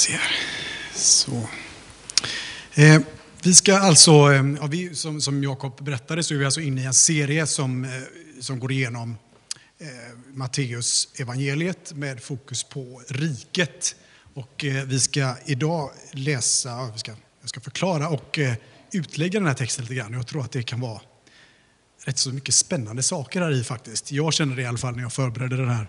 se här. Så. Eh, vi ska alltså, eh, ja, vi, som, som Jakob berättade så är vi alltså inne i en serie som, eh, som går igenom eh, Matteus evangeliet med fokus på riket. Och eh, vi ska idag läsa, vi ska, jag ska förklara och eh, utlägga den här texten lite grann. Jag tror att det kan vara rätt så mycket spännande saker här i faktiskt. Jag känner det i alla fall när jag förberedde den här eh,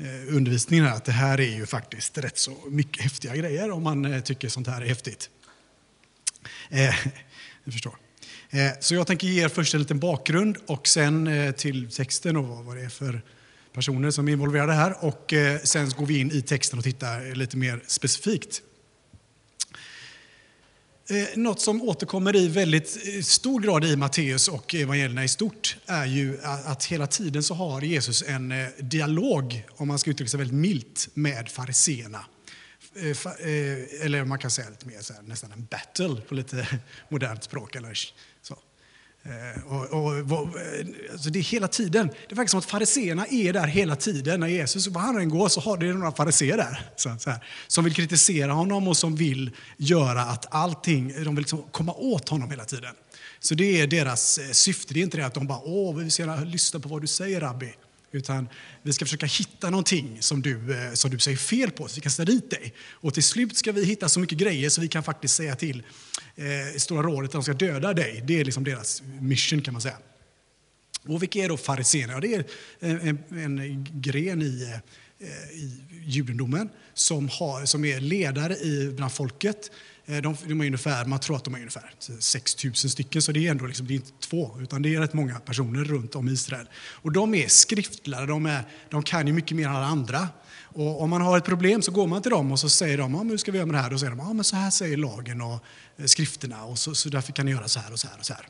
Eh, undervisningen här, att det här är ju faktiskt rätt så mycket häftiga grejer om man eh, tycker sånt här är häftigt. Eh, jag förstår. Eh, så jag tänker ge er först en liten bakgrund och sen eh, till texten och vad det är för personer som är involverade här. Och eh, sen går vi in i texten och tittar lite mer specifikt. Eh, något som återkommer i väldigt eh, stor grad i Matteus och evangelierna i stort är ju att hela tiden så har Jesus en eh, dialog, om man ska uttrycka sig väldigt milt, med fariseerna. Eller man kan säga lite mer så här, nästan en battle på lite modernt språk. Eller så. Eh, och, och, eh, alltså det är hela tiden. Det verkar som att fariseerna är där hela tiden. När Jesus, var han än går så har det några fariseer där. Så, så här, som vill kritisera honom och som vill göra att allting, de vill liksom komma åt honom hela tiden. Så det är deras eh, syfte. Det är inte det att de bara, åh, vi vill lyssna på vad du säger rabbi. Utan vi ska försöka hitta någonting som du, eh, som du säger fel på, så vi kan ställa dit dig. Och till slut ska vi hitta så mycket grejer så vi kan faktiskt säga till eh, Stora rådet att de ska döda dig. Det är liksom deras mission kan man säga. Och vilka är då fariséerna? Ja, det är eh, en, en, gren i, eh, i judendomen som, har, som är ledare i, bland folket. Eh, de, de är ungefär, man tror att de är ungefär 6 000 stycken, så det är ändå liksom, det är inte två, utan det är rätt många personer runt om i Israel. Och de är skriftlärare, de, är, de kan ju mycket mer än alla andra. Och om man har ett problem så går man till dem och så säger de, ja, men hur ska vi göra med det här? Då säger de, ja, men så här säger lagen och eh, skrifterna och så, så därför kan ni göra så här och så här och så här.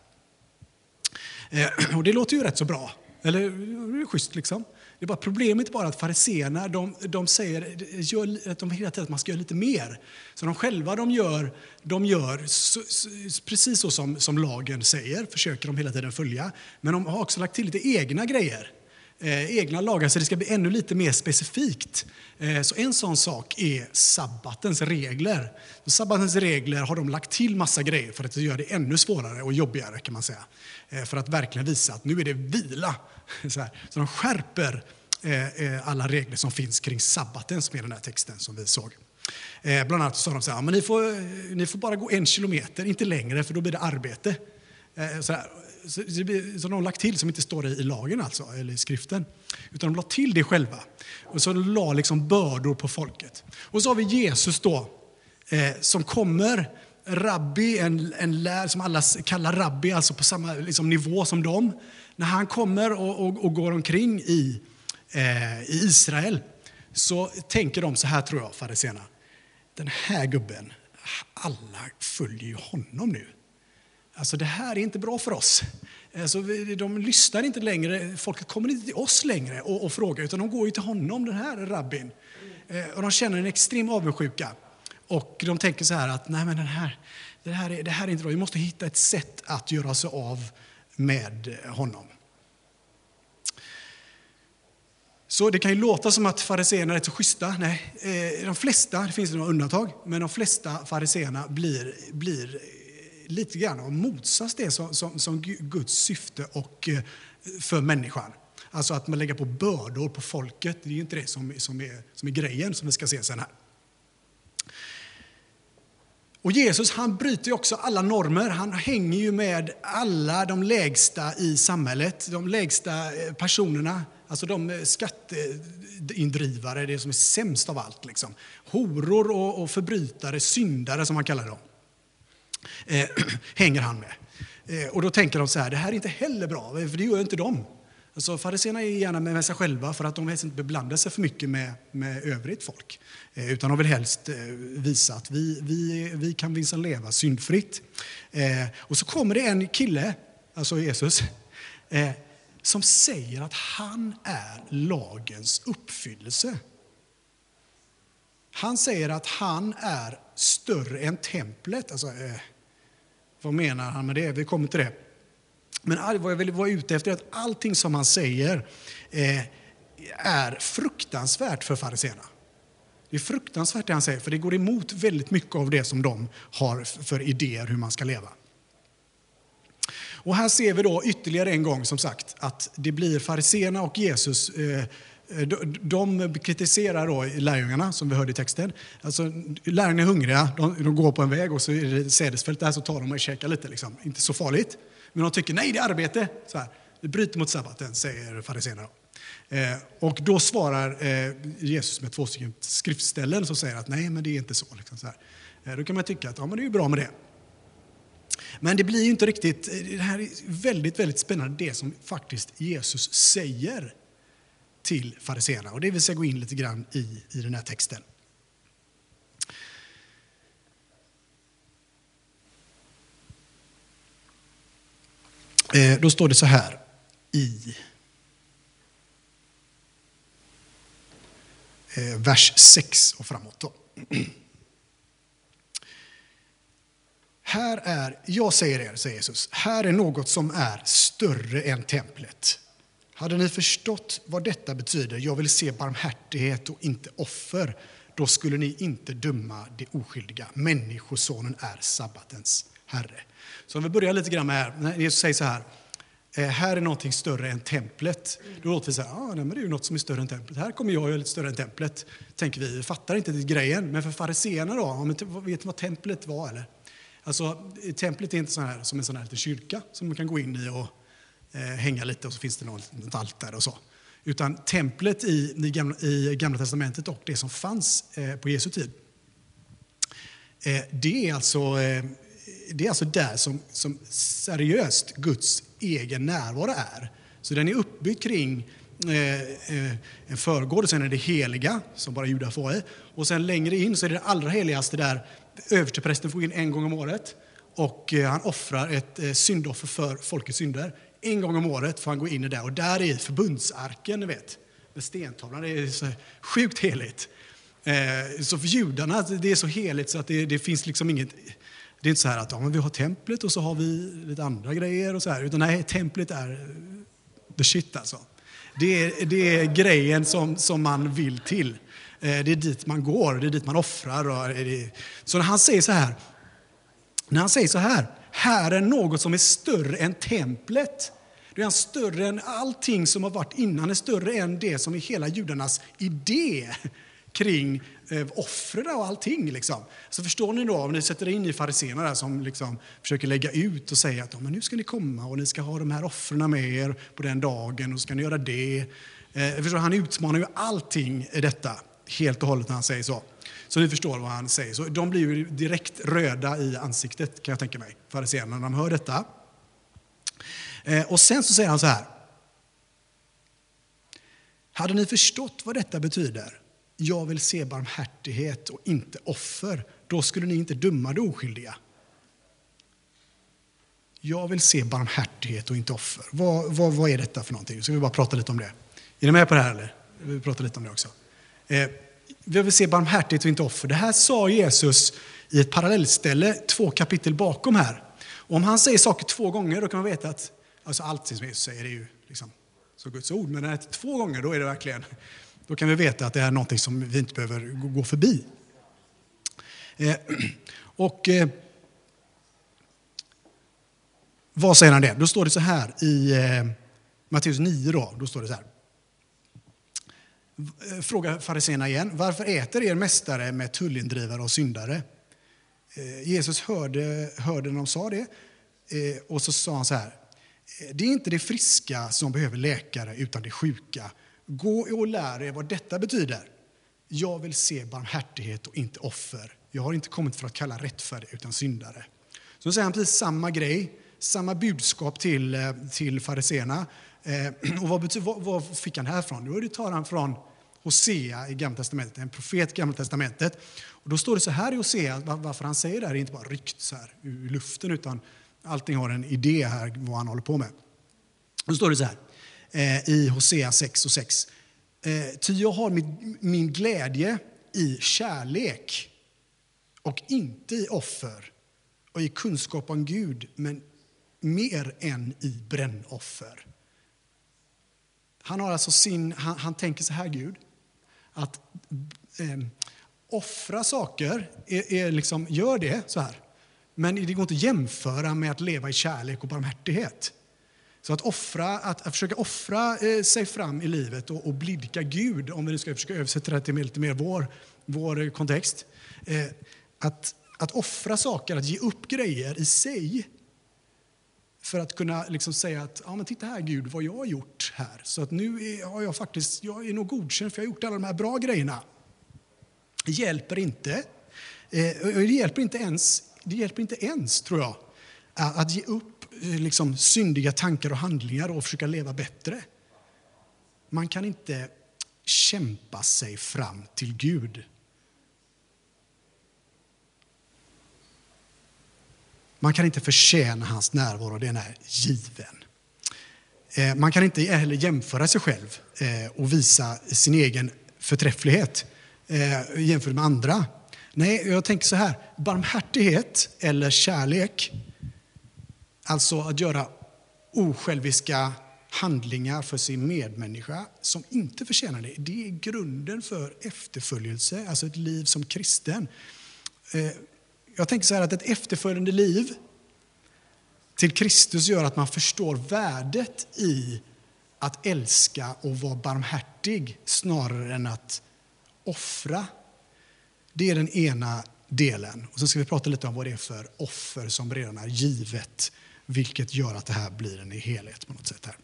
Eh, och det låter ju rätt så bra, eller det är schysst liksom. Det är bara problemet är bara att fariseerna, de, de säger gör, att de hela tiden att man ska göra lite mer. Så de själva de gör, de gör så, så, precis så som, som lagen säger, försöker de hela tiden följa. Men de har också lagt till lite egna grejer eh, egna lagar så det ska bli ännu lite mer specifikt. Eh, så en sån sak är sabbatens regler. Så sabbatens regler har de lagt till massa grejer för att göra det ännu svårare och jobbigare kan man säga. Eh, för att verkligen visa att nu är det vila. Så, här. så de skärper eh, eh, alla regler som finns kring sabbaten som är den här texten som vi såg. Eh, bland annat sa de så här, men ni får, eh, ni får bara gå en kilometer, inte längre för då blir det arbete. Eh, så här, som de har lagt till, som inte står i lagen alltså, eller i skriften. Utan de la till det själva. Och så la liksom bördor på folket. Och så har vi Jesus då, eh, som kommer, rabbi, en, en lär som alla kallar rabbi, alltså på samma liksom, nivå som dem. När han kommer och, och, och går omkring i, eh, i Israel så tänker de så här, tror jag, fariséerna. Den här gubben, alla följer ju honom nu. Alltså det här är inte bra för oss. Alltså, de lyssnar inte längre, folket kommer inte till oss längre och, och frågar, utan de går ju till honom, den här rabbin. Eh, och de känner en extrem avundsjuka. Och de tänker så här att, nej men den här, det, här är, det här är inte bra, vi måste hitta ett sätt att göra sig av med honom. Så det kan ju låta som att fariséerna är rätt så schyssta. Nej, eh, de flesta, det finns några undantag, men de flesta fariséerna blir, blir lite grann av motsats det som, som, som Guds syfte och eh, för människan. Alltså att man lägger på bördor på folket, det är inte det som, som, är, som är grejen som vi ska se sen här. Och Jesus han bryter ju också alla normer. Han hänger ju med alla de lägsta i samhället, de lägsta eh, personerna. Alltså de eh, skatteindrivare, det som är sämst av allt. Liksom. Horor och, och förbrytare, syndare som man kallar dem eh, hänger han med. Eh, och då tänker de så här, det här är inte heller bra, eh, för det gör inte de. Alltså, Fariséerna är gärna med sig själva för att de helst inte beblanda sig för mycket med, med övrigt folk. Eh, utan de vill helst eh, visa att vi, vi, vi kan minsann leva syndfritt. Eh, och så kommer det en kille, alltså Jesus, eh, som säger att han är lagens uppfyllelse. Han säger att han är större än templet. Alltså, eh, vad menar han med det? Vi kommer till det. Men vad jag vill vara ute efter är att allting som han säger eh, är fruktansvärt för fariséerna. Det är fruktansvärt det han säger, för det går emot väldigt mycket av det som de har för idéer hur man ska leva. Och här ser vi då ytterligare en gång som sagt att det blir fariséerna och Jesus eh, Eh, de kritiserar då lärjungarna, som vi hörde i texten. Alltså, lärjungarna är hungriga, de, de, går på en väg och så är det sädesfält där, så tar de och käkar lite. Liksom. Inte så farligt. Men de tycker, nej det är arbete. Så här, det bryter mot sabbaten, säger fariséerna. Eh, och då svarar eh, Jesus med två stycken skriftställen som säger att nej, men det är inte så. Liksom, så eh, då kan man tycka att ja, men det är bra med det. Men det blir ju inte riktigt, eh, det här är väldigt, väldigt spännande, det som faktiskt Jesus säger till fariséerna. Och det vill säga gå in lite grann i, i den här texten. Eh, då står det så här i eh, vers 6 och framåt. Då. Här är, jag säger er, säger Jesus, här är något som är större än templet. Hade ni förstått vad detta betyder, jag vill se barmhärtighet och inte offer, då skulle ni inte döma det oskyldiga. Människosonen är sabbatens herre. Så om vi börjar lite grann med här, Jesus säger så här, eh, här är någonting större än templet. Då låter vi så här, ah, nej, men det är ju något som är större än templet. Här kommer jag och är lite större än templet. Tänker vi, vi fattar inte det grejen. Men för fariséerna då, vet ni vad templet var eller? Alltså, templet är inte så här, som en sån här liten kyrka som man kan gå in i och Eh, hänga lite och så finns det något, något altare och så. Utan templet i, i, gamla, i Gamla Testamentet och det som fanns eh, på Jesu tid, eh, det, är alltså, eh, det är alltså där som, som seriöst Guds egen närvaro är. Så den är uppbyggd kring eh, eh, en förgård och sen är det heliga, som bara judar får i. Och sen längre in så är det det allra heligaste där översteprästen får in en gång om året. Och eh, han offrar ett eh, syndoffer för folkets synder. En gång om året får han gå in i det. Och där är förbundsarken, ni vet, med stentavlan. Det är så sjukt heligt. Eh, så för judarna det är så heligt så att det, det finns liksom inget... Det är inte så här att ja, men vi har templet och så har vi lite andra grejer och så här. Utan nej, templet är the shit alltså. Det är, det är grejen som, som man vill till. Eh, det är dit man går, det är dit man offrar. Så när han säger så här, när han säger så här, här är något som är större än templet. Det är större än allting som har varit innan, är större än det som är hela judarnas idé kring eh, offren och allting. Liksom. Så förstår ni då, om ni sätter in i fariséerna där som liksom försöker lägga ut och säga att men nu ska ni komma och ni ska ha de här offren med er på den dagen och ska ni göra det. Eh, förstår, han utmanar ju allting i detta helt och hållet när han säger så. Så ni förstår vad han säger. Så de blir ju direkt röda i ansiktet kan jag tänka mig, fariséerna, när de hör detta. Eh, och sen så säger han så här. Hade ni förstått vad detta betyder? Jag vill se barmhärtighet och inte offer. Då skulle ni inte döma det oskyldiga. Jag vill se barmhärtighet och inte offer. Vad, vad, vad är detta för någonting? Ska vi bara prata lite om det? Är ni med på det här eller? Vi pratar lite om det också. Eh, vi vill se barmhärtighet och inte offer. Det här sa Jesus i ett parallellställe två kapitel bakom här. Och om han säger saker två gånger då kan man veta att alltså allt som Jesus säger är ju liksom, så Guds ord. Men när det är två gånger då är det verkligen, då kan vi veta att det är någonting som vi inte behöver gå förbi. Eh, och eh, vad säger han det? Då står det så här i eh, Matteus 9 då, då står det så här. Eh, Frågar fariséerna igen, varför äter er mästare med tullindrivare och syndare? Eh, Jesus hörde, hörde när de sa det eh, och så sa han så här, det är inte det friska som behöver läkare utan det sjuka. Gå och lär er vad detta betyder. Jag vill se barmhärtighet och inte offer. Jag har inte kommit för att kalla rättfärdig utan syndare. Så säger han precis samma grej, samma budskap till, till fariséerna. Eh, och vad, vad, vad fick han härifrån? Jo, det tar han från Hosea i Gamla Testamentet, en profet i Gamla Testamentet. Och då står det så här i Hosea, varför han säger det här är inte bara ryckt så här ur luften, utan allting har en idé här vad han håller på med. Då står det så här eh, i Hosea 6 och 6. Eh, Ty jag har min, min glädje i kärlek och inte i offer och i kunskap om Gud, men mer än i brännoffer. Han, har alltså sin, han, han tänker så här, Gud, att, eh, offra saker, är, är liksom, gör det så här. Men det går inte att jämföra med att leva i kärlek och barmhärtighet. Så att, offra, att, att försöka offra eh, sig fram i livet och, och blidka Gud, om vi nu ska försöka översätta det till lite mer vår, vår kontext. Eh, att, att offra saker, att ge upp grejer i sig för att kunna liksom säga att ja, men titta här Gud vad jag har gjort här. Så att nu är, har jag faktiskt, jag är nog godkänd för jag har gjort alla de här bra grejerna. Det hjälper inte. Eh, det hjälper inte ens, det hjälper inte ens tror jag, att ge upp eh, liksom, syndiga tankar och handlingar och försöka leva bättre. Man kan inte kämpa sig fram till Gud. Man kan inte förtjäna hans närvaro, den är given. Eh, man kan inte heller jämföra sig själv eh, och visa sin egen förträfflighet eh, jämfört med andra. Nej, jag tänker så här, barmhärtighet eller kärlek, alltså att göra osjälviska handlingar för sin medmänniska som inte förtjänar det, det är grunden för efterföljelse, alltså ett liv som kristen. Jag tänker så här att ett efterföljande liv till Kristus gör att man förstår värdet i att älska och vara barmhärtig snarare än att offra. Det är den ena delen. Och Sen ska vi prata lite om vad det är för offer som redan är givet, vilket gör att det här blir en helhet på något sätt. här.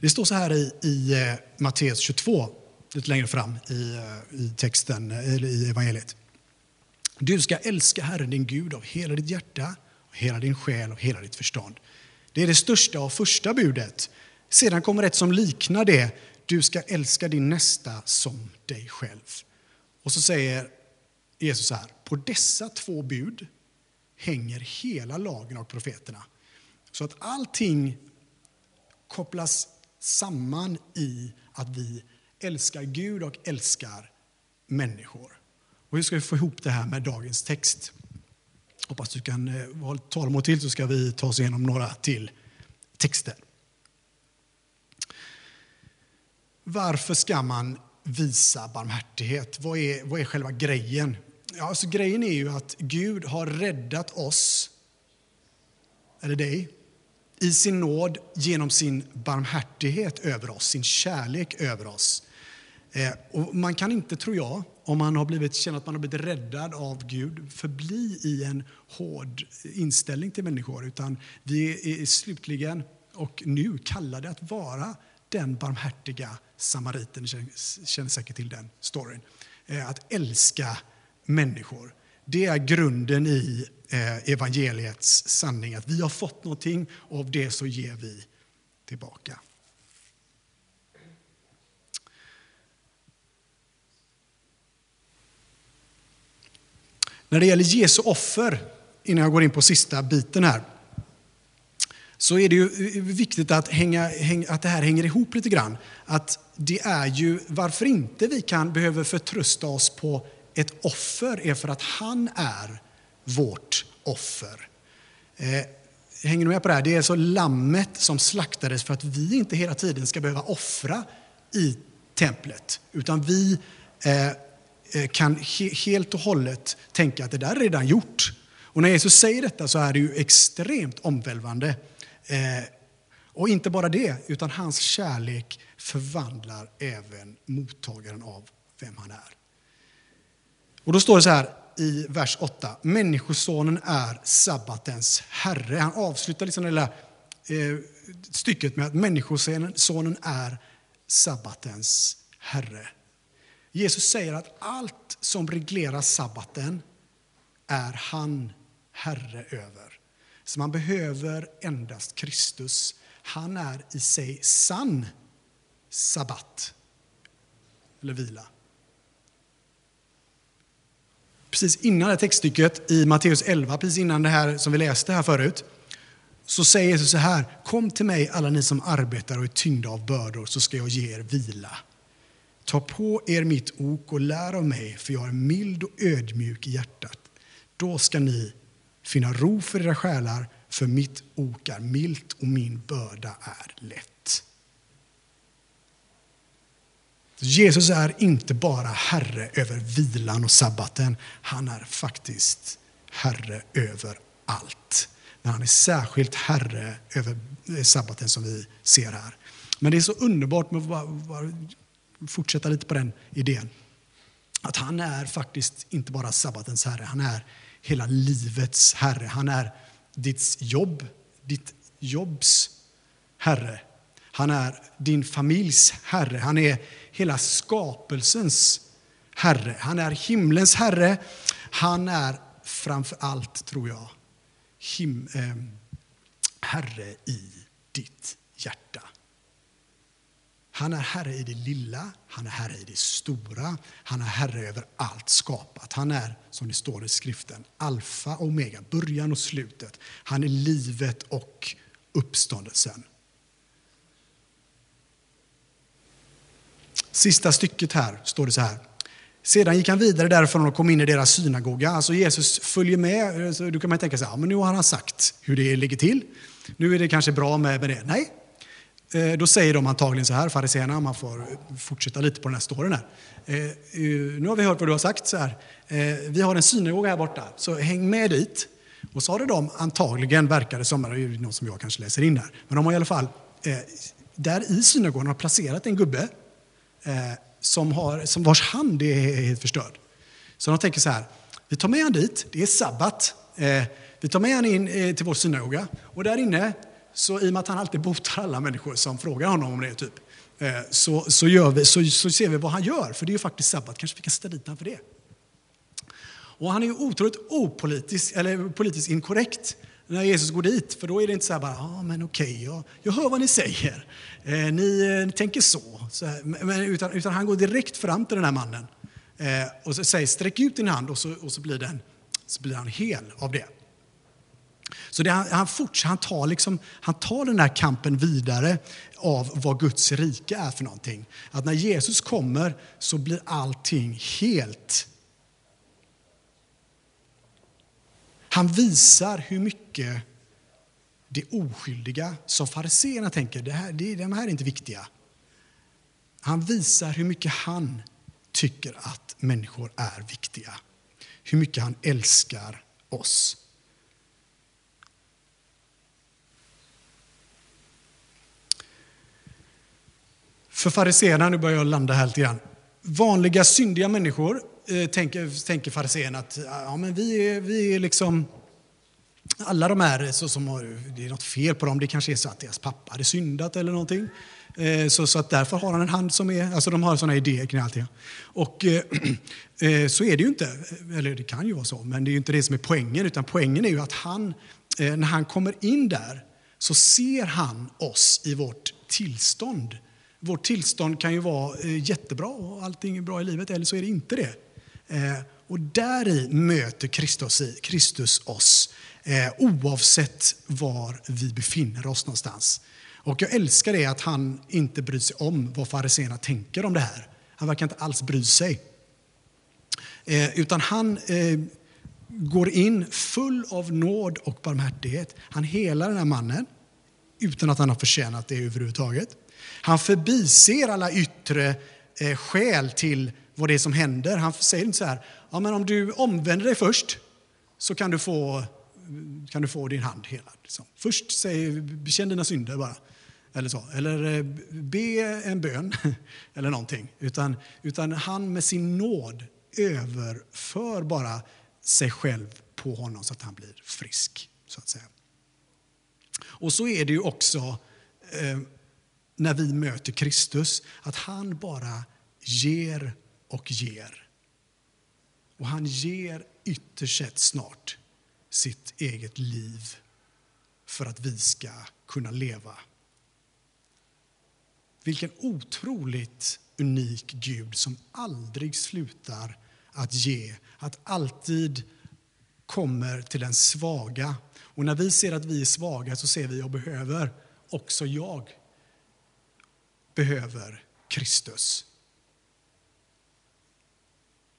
Det står så här i, i eh, Matteus 22, lite längre fram i, eh, i texten, eller i evangeliet. Du ska älska Herren din Gud av hela ditt hjärta, hela din själ och hela ditt förstånd. Det är det största och första budet. Sedan kommer ett som liknar det. Du ska älska din nästa som dig själv. Och så säger Jesus så här, på dessa två bud hänger hela lagen och profeterna. Så att allting kopplas samman i att vi älskar Gud och älskar människor. Och hur ska vi få ihop det här med dagens text? Hoppas du kan eh, ha tålamod till så ska vi ta oss igenom några till texter. Varför ska man visa barmhärtighet? Vad är, vad är själva grejen? Ja, alltså grejen är ju att Gud har räddat oss, eller dig, i sin nåd genom sin barmhärtighet över oss, sin kärlek över oss. Eh, och man kan inte, tror jag, om man har blivit, känner att man har blivit räddad av Gud, förbli i en hård inställning till människor. Utan vi är slutligen och nu kallade att vara den barmhärtiga samariten. Ni känner säkert till den storyn. Eh, att älska människor. Det är grunden i eh, evangeliets sanning. Att vi har fått någonting och av det så ger vi tillbaka. När det gäller Jesu offer, innan jag går in på sista biten här, så är det ju viktigt att, hänga, att det här hänger ihop lite grann. Att det är ju varför inte vi kan behöver förtrösta oss på ett offer är för att han är vårt offer. Eh, hänger du med på det här? Det är alltså lammet som slaktades för att vi inte hela tiden ska behöva offra i templet. Utan vi eh, Eh, Eh, kan helt och hållet tänka att det där är redan gjort. Och när Jesus säger detta så är det ju extremt omvälvande. Eh, och inte bara det, utan hans kärlek förvandlar även mottagaren av vem han är. Och då står det så här i vers 8. Människosonen är sabbatens herre. Han avslutar liksom det lilla eh, stycket med att människosonen är sabbatens herre. Jesus säger att allt som reglerar sabbaten är han Herre över. Så man behöver endast Kristus. Han är i sig sann sabbat, eller vila. Precis innan det textstycket i Matteus 11, precis innan det här som vi läste här förut, så säger Jesus så här, kom till mig alla ni som arbetar och är tyngda av bördor så ska jag ge er vila. Ta på er mitt ok och lär av mig, för jag är mild och ödmjuk i hjärtat. Då ska ni finna ro för era själar, för mitt ok är milt och min börda är lätt. Jesus är inte bara herre över vilan och sabbaten, han är faktiskt herre över allt. Men han är särskilt herre över sabbaten som vi ser här. Men det är så underbart med att fortsätta lite på den idén. Att han är faktiskt inte bara sabbatens herre, han är hela livets herre. Han är ditt jobb, ditt jobbs herre. Han är din familjs herre. Han är hela skapelsens herre. Han är himlens herre. Han är framför allt, tror jag, him, eh, herre i ditt hjärta. Han är herre i det lilla, han är herre i det stora, han är herre över allt skapat. Han är, som det står i skriften, alfa och omega, början och slutet. Han är livet och uppståndelsen. Sista stycket här står det så här. Sedan gick han vidare därifrån och kom in i deras synagoga. Alltså Jesus följer med. Då kan man tänka sig, ja, men nu har han sagt hur det ligger till. Nu är det kanske bra med det. Nej, Eh, då säger de antagligen så här, fariséerna, man får fortsätta lite på den här storyn här. Eh, eh, nu har vi hört vad du har sagt så här. Vi har en synagoga här borta, så häng med dit. Och så har de antagligen, verkar det som, det är något som jag kanske läser in här, men de har i alla fall, där i synagogan har placerat en gubbe som, har, som vars hand är helt förstörd. Så de tänker så här, vi tar med honom dit, det är sabbat. Vi tar med honom in till vår synagoga och där inne så i och med att han alltid botar alla människor som frågar honom om det, typ, eh, så, så, gör vi, så, så ser vi vad han gör. För det är ju faktiskt sabbat, kanske vi kan sätta dit honom för det. Och han är ju otroligt opolitisk, eller politiskt inkorrekt när Jesus går dit. För då är det inte så här bara, ja ah, men okej, okay, jag, jag hör vad ni säger. Eh, ni, eh, ni, tänker så. så här, men, utan, utan han går direkt fram till den här mannen eh, och så säger, sträck ut din hand och så, och så, blir den, så blir han hel av det. Så det, han, han, han, tar liksom, han tar den här kampen vidare av vad Guds rike är för någonting. Att när Jesus kommer så blir allting helt. Han visar hur mycket det oskyldiga som fariséerna tänker, det här, det, de här är inte viktiga. Han visar hur mycket han tycker att människor är viktiga. Hur mycket han älskar oss. För fariséerna, nu börjar jag landa här lite grann. Vanliga syndiga människor eh, tänker, tänker fariséerna att ja, men vi, är, vi är liksom alla de här så som har, det är något fel på dem, det kanske är så att deras pappa hade syndat eller någonting. Eh, så, så att därför har han en hand som är, alltså de har sådana idéer kring allting. Och eh, eh, så är det ju inte, eller det kan ju vara så, men det är ju inte det som är poängen, utan poängen är ju att han, eh, när han kommer in där, så ser han oss i vårt tillstånd vårt tillstånd kan ju vara eh, jättebra och allting är bra i livet, eller så är det inte det. Eh, och där i möter Kristus, Kristus oss, eh, oavsett var vi befinner oss någonstans. Och jag älskar det att han inte bryr sig om vad fariséerna tänker om det här. Han verkar inte alls bry sig. Utan han går in full av nåd och barmhärtighet. Han helar den här mannen utan att han har förtjänat det överhuvudtaget. Han förbiser alla yttre eh, skäl till vad det är som händer. Han säger inte så här, ja, men om du omvänder dig först så kan du få, kan du få din hand helad. Liksom. Först säg, bekänn dina synder bara. Eller, så. eller eh, be en bön eller någonting. Utan, utan han med sin nåd överför bara sig själv på honom så att han blir frisk. så att säga. Och så är det ju också eh, när vi möter Kristus, att han bara ger och ger. Och han ger ytterst sett snart sitt eget liv för att vi ska kunna leva. Vilken otroligt unik Gud som aldrig slutar att ge, att alltid kommer till den svaga. Och när vi ser att vi är svaga så ser vi att jag behöver också jag behöver Kristus.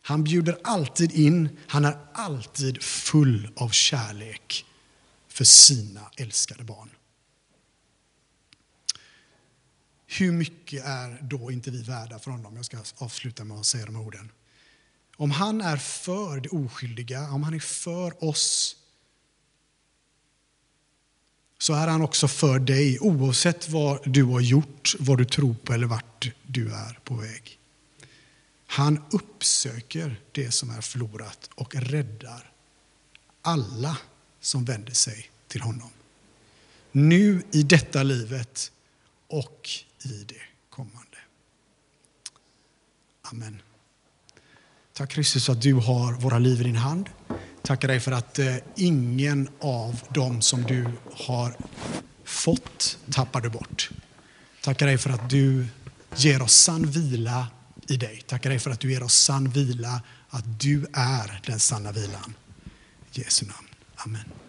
Han bjuder alltid in, han är alltid full av kärlek för sina älskade barn. hur mycket är då inte vi värda för honom? Jag ska avsluta med att säga de orden. Om han är för det oskyldiga, om han är för oss, så är han också för dig oavsett vad du har gjort, vad du tror på eller vart du är på väg. Han uppsöker det som är förlorat och räddar alla som vänder sig till honom. Nu i detta livet och i det kommande. Amen. Tack Kristus att du har våra liv i din hand. Tackar dig för att eh, ingen av dem som du har fått tappar du bort. Tackar dig för att du ger oss sann vila i dig. Tackar dig för att du ger oss sann vila, att du är den sanna vilan. I Jesu namn. Amen.